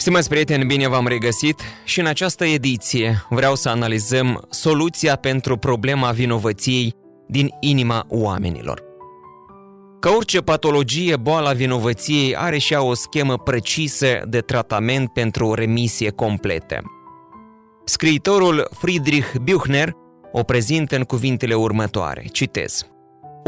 Stimați prieteni, bine v-am regăsit și în această ediție vreau să analizăm soluția pentru problema vinovăției din inima oamenilor. Ca orice patologie, boala vinovăției are și ea o schemă precisă de tratament pentru o remisie completă. Scriitorul Friedrich Buchner o prezintă în cuvintele următoare, citez.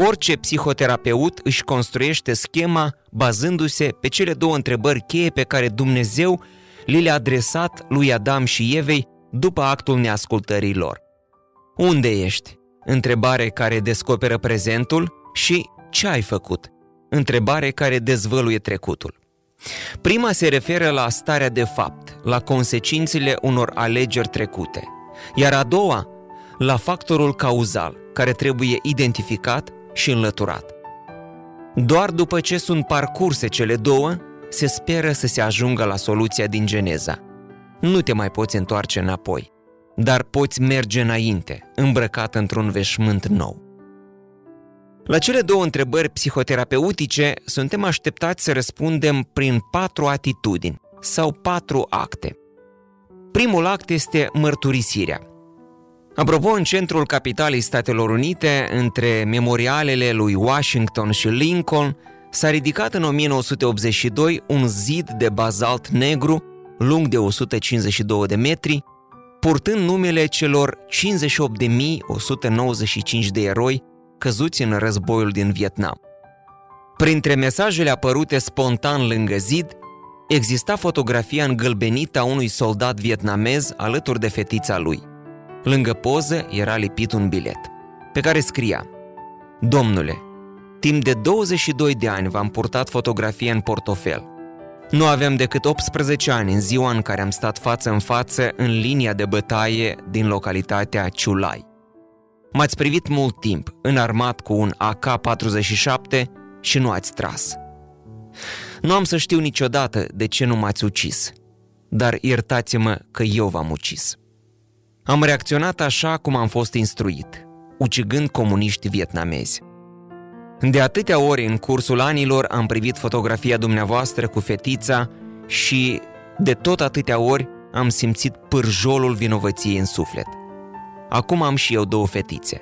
Orice psihoterapeut își construiește schema bazându-se pe cele două întrebări cheie pe care Dumnezeu li le-a adresat lui Adam și Evei după actul neascultării lor. Unde ești? Întrebare care descoperă prezentul și ce ai făcut? Întrebare care dezvăluie trecutul. Prima se referă la starea de fapt, la consecințele unor alegeri trecute, iar a doua la factorul cauzal, care trebuie identificat și înlăturat. Doar după ce sunt parcurse cele două, se speră să se ajungă la soluția din Geneza. Nu te mai poți întoarce înapoi, dar poți merge înainte, îmbrăcat într-un veșmânt nou. La cele două întrebări psihoterapeutice suntem așteptați să răspundem prin patru atitudini sau patru acte. Primul act este mărturisirea. Apropo, în centrul capitalei Statelor Unite, între memorialele lui Washington și Lincoln, s-a ridicat în 1982 un zid de bazalt negru, lung de 152 de metri, purtând numele celor 58.195 de eroi căzuți în războiul din Vietnam. Printre mesajele apărute spontan lângă zid, exista fotografia îngălbenită a unui soldat vietnamez alături de fetița lui. Lângă poză era lipit un bilet, pe care scria Domnule, timp de 22 de ani v-am purtat fotografie în portofel. Nu aveam decât 18 ani în ziua în care am stat față în față în linia de bătaie din localitatea Ciulai. M-ați privit mult timp, înarmat cu un AK-47 și nu ați tras. Nu am să știu niciodată de ce nu m-ați ucis, dar iertați-mă că eu v-am ucis. Am reacționat așa cum am fost instruit, ucigând comuniști vietnamezi. De atâtea ori în cursul anilor am privit fotografia dumneavoastră cu fetița și de tot atâtea ori am simțit pârjolul vinovăției în suflet. Acum am și eu două fetițe.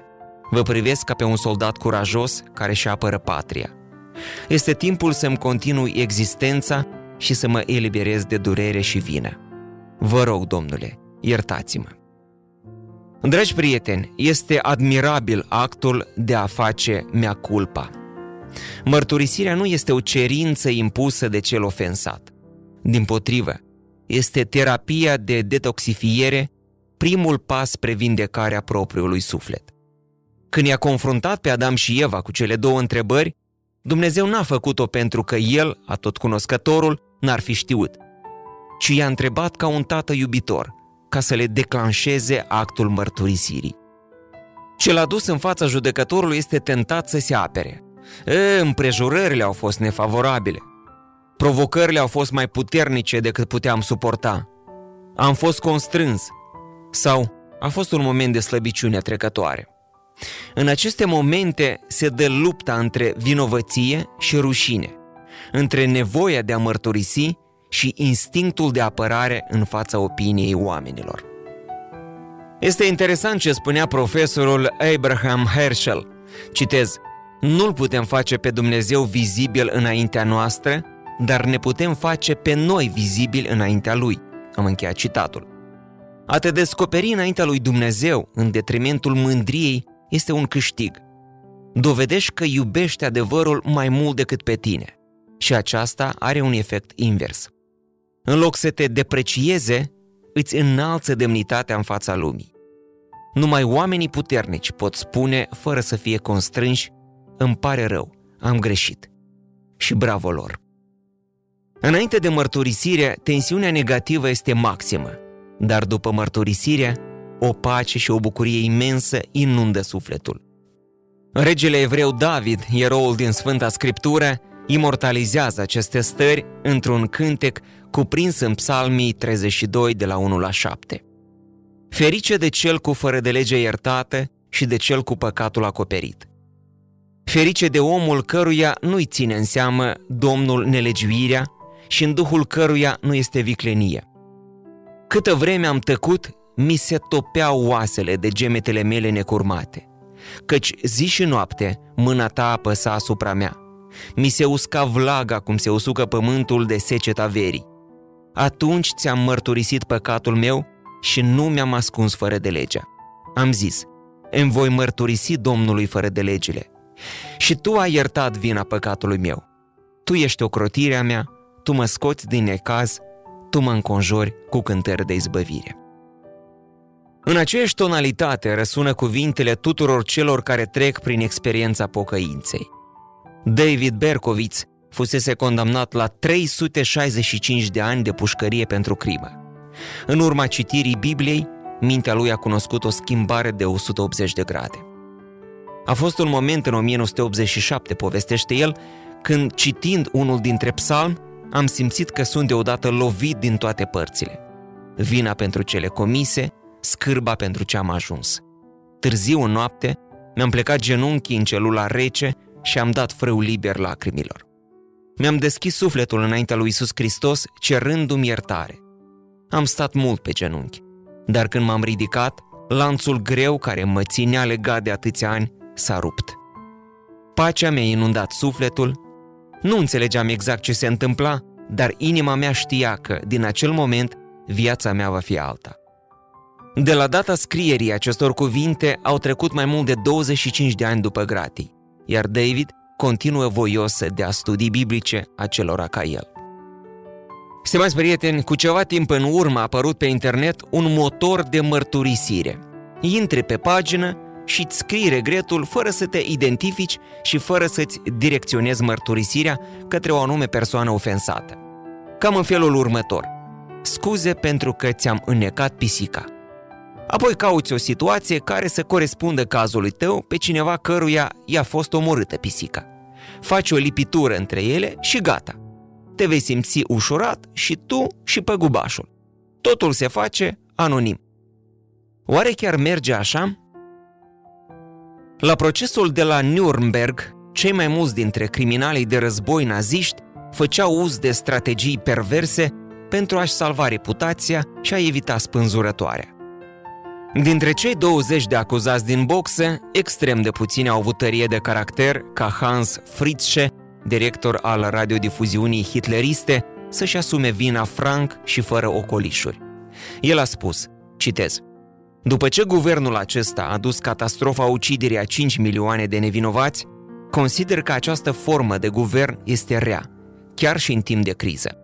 Vă privesc ca pe un soldat curajos care și apără patria. Este timpul să-mi continui existența și să mă eliberez de durere și vină. Vă rog, domnule, iertați-mă. Dragi prieteni, este admirabil actul de a face mea culpa. Mărturisirea nu este o cerință impusă de cel ofensat. Din potrivă, este terapia de detoxifiere primul pas spre vindecarea propriului suflet. Când i-a confruntat pe Adam și Eva cu cele două întrebări, Dumnezeu n-a făcut-o pentru că el, atotcunoscătorul, n-ar fi știut, ci i-a întrebat ca un tată iubitor, ca să le declanșeze actul mărturisirii. Cel adus în fața judecătorului este tentat să se apere. E, împrejurările au fost nefavorabile. Provocările au fost mai puternice decât puteam suporta. Am fost constrâns, sau a fost un moment de slăbiciune trecătoare. În aceste momente se dă lupta între vinovăție și rușine, între nevoia de a mărturisi și instinctul de apărare în fața opiniei oamenilor. Este interesant ce spunea profesorul Abraham Herschel. Citez, nu-L putem face pe Dumnezeu vizibil înaintea noastră, dar ne putem face pe noi vizibil înaintea Lui. Am încheiat citatul. A te descoperi înaintea lui Dumnezeu, în detrimentul mândriei, este un câștig. Dovedești că iubești adevărul mai mult decât pe tine. Și aceasta are un efect invers. În loc să te deprecieze, îți înalță demnitatea în fața lumii. Numai oamenii puternici pot spune, fără să fie constrânși, îmi pare rău, am greșit. Și bravo lor! Înainte de mărturisire, tensiunea negativă este maximă dar după mărturisire, o pace și o bucurie imensă inundă sufletul. Regele evreu David, eroul din Sfânta Scriptură, imortalizează aceste stări într-un cântec cuprins în psalmii 32 de la 1 la 7. Ferice de cel cu fără de lege iertată și de cel cu păcatul acoperit. Ferice de omul căruia nu-i ține în seamă Domnul nelegiuirea și în duhul căruia nu este viclenie. Câtă vreme am tăcut, mi se topeau oasele de gemetele mele necurmate, căci zi și noapte mâna ta apăsa asupra mea. Mi se usca vlaga cum se usucă pământul de seceta verii. Atunci ți-am mărturisit păcatul meu și nu mi-am ascuns fără de legea. Am zis, îmi voi mărturisi Domnului fără de legile. Și tu ai iertat vina păcatului meu. Tu ești ocrotirea mea, tu mă scoți din necaz, tu mă înconjori cu cântări de izbăvire. În aceeași tonalitate răsună cuvintele tuturor celor care trec prin experiența pocăinței. David Berkowitz fusese condamnat la 365 de ani de pușcărie pentru crimă. În urma citirii Bibliei, mintea lui a cunoscut o schimbare de 180 de grade. A fost un moment în 1987, povestește el, când, citind unul dintre psalmi, am simțit că sunt deodată lovit din toate părțile. Vina pentru cele comise, scârba pentru ce am ajuns. Târziu în noapte, mi-am plecat genunchii în celula rece și am dat frâu liber lacrimilor. Mi-am deschis sufletul înaintea lui Isus Hristos, cerându-mi iertare. Am stat mult pe genunchi, dar când m-am ridicat, lanțul greu care mă ținea legat de atâția ani s-a rupt. Pacea mi-a inundat sufletul, nu înțelegeam exact ce se întâmpla, dar inima mea știa că, din acel moment, viața mea va fi alta. De la data scrierii acestor cuvinte au trecut mai mult de 25 de ani după gratii, iar David continuă voios să dea studii biblice acelora ca el. Stimați prieteni, cu ceva timp în urmă a apărut pe internet un motor de mărturisire. Intri pe pagină și îți scrii regretul fără să te identifici și fără să-ți direcționezi mărturisirea către o anume persoană ofensată. Cam în felul următor. Scuze pentru că ți-am înnecat pisica. Apoi cauți o situație care să corespundă cazului tău pe cineva căruia i-a fost omorâtă pisica. Faci o lipitură între ele și gata. Te vei simți ușurat și tu și păgubașul. Totul se face anonim. Oare chiar merge așa? La procesul de la Nuremberg, cei mai mulți dintre criminalii de război naziști făceau uz de strategii perverse pentru a-și salva reputația și a evita spânzurătoarea. Dintre cei 20 de acuzați din boxă, extrem de puțini au avut tărie de caracter ca Hans Fritzsche, director al radiodifuziunii hitleriste, să-și asume vina franc și fără ocolișuri. El a spus, citez, după ce guvernul acesta a dus catastrofa uciderii a 5 milioane de nevinovați, consider că această formă de guvern este rea, chiar și în timp de criză.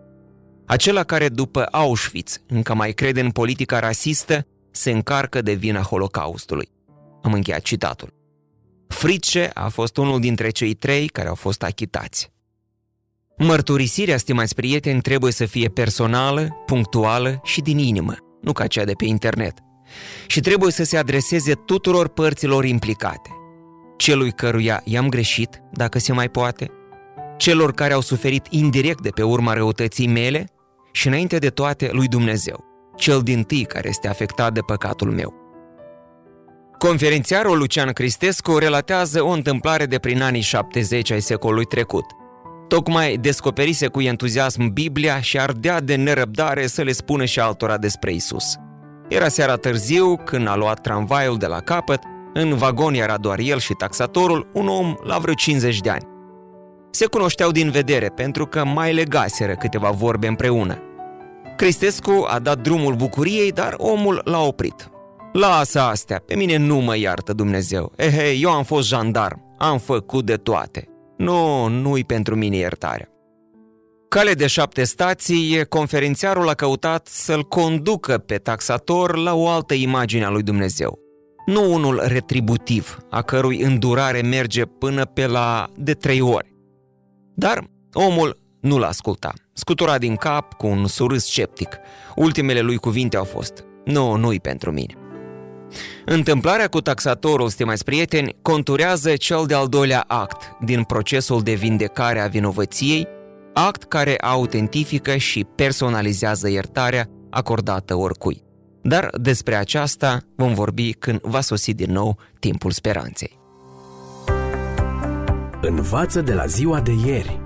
Acela care după Auschwitz încă mai crede în politica rasistă, se încarcă de vina Holocaustului. Am încheiat citatul. Fritzsche a fost unul dintre cei trei care au fost achitați. Mărturisirea, stimați prieteni, trebuie să fie personală, punctuală și din inimă, nu ca cea de pe internet și trebuie să se adreseze tuturor părților implicate. Celui căruia i-am greșit, dacă se mai poate, celor care au suferit indirect de pe urma răutății mele și înainte de toate lui Dumnezeu, cel din tâi care este afectat de păcatul meu. Conferențiarul Lucian Cristescu relatează o întâmplare de prin anii 70 ai secolului trecut. Tocmai descoperise cu entuziasm Biblia și ardea de nerăbdare să le spună și altora despre Isus. Era seara târziu, când a luat tramvaiul de la capăt, în vagon era doar el și taxatorul, un om la vreo 50 de ani. Se cunoșteau din vedere pentru că mai legaseră câteva vorbe împreună. Cristescu a dat drumul bucuriei, dar omul l-a oprit. Lasă astea, pe mine nu mă iartă Dumnezeu. Ehe, eu am fost jandarm, am făcut de toate. Nu, nu-i pentru mine iertarea. Cale de șapte stații, conferențiarul a căutat să-l conducă pe taxator la o altă imagine a lui Dumnezeu. Nu unul retributiv, a cărui îndurare merge până pe la de trei ori. Dar omul nu l-asculta. Scutura din cap cu un surâs sceptic. Ultimele lui cuvinte au fost, nu, nu-i pentru mine. Întâmplarea cu taxatorul, stimați prieteni, conturează cel de-al doilea act din procesul de vindecare a vinovăției, act care autentifică și personalizează iertarea acordată oricui. Dar despre aceasta vom vorbi când va sosi din nou timpul speranței. Învață de la ziua de ieri.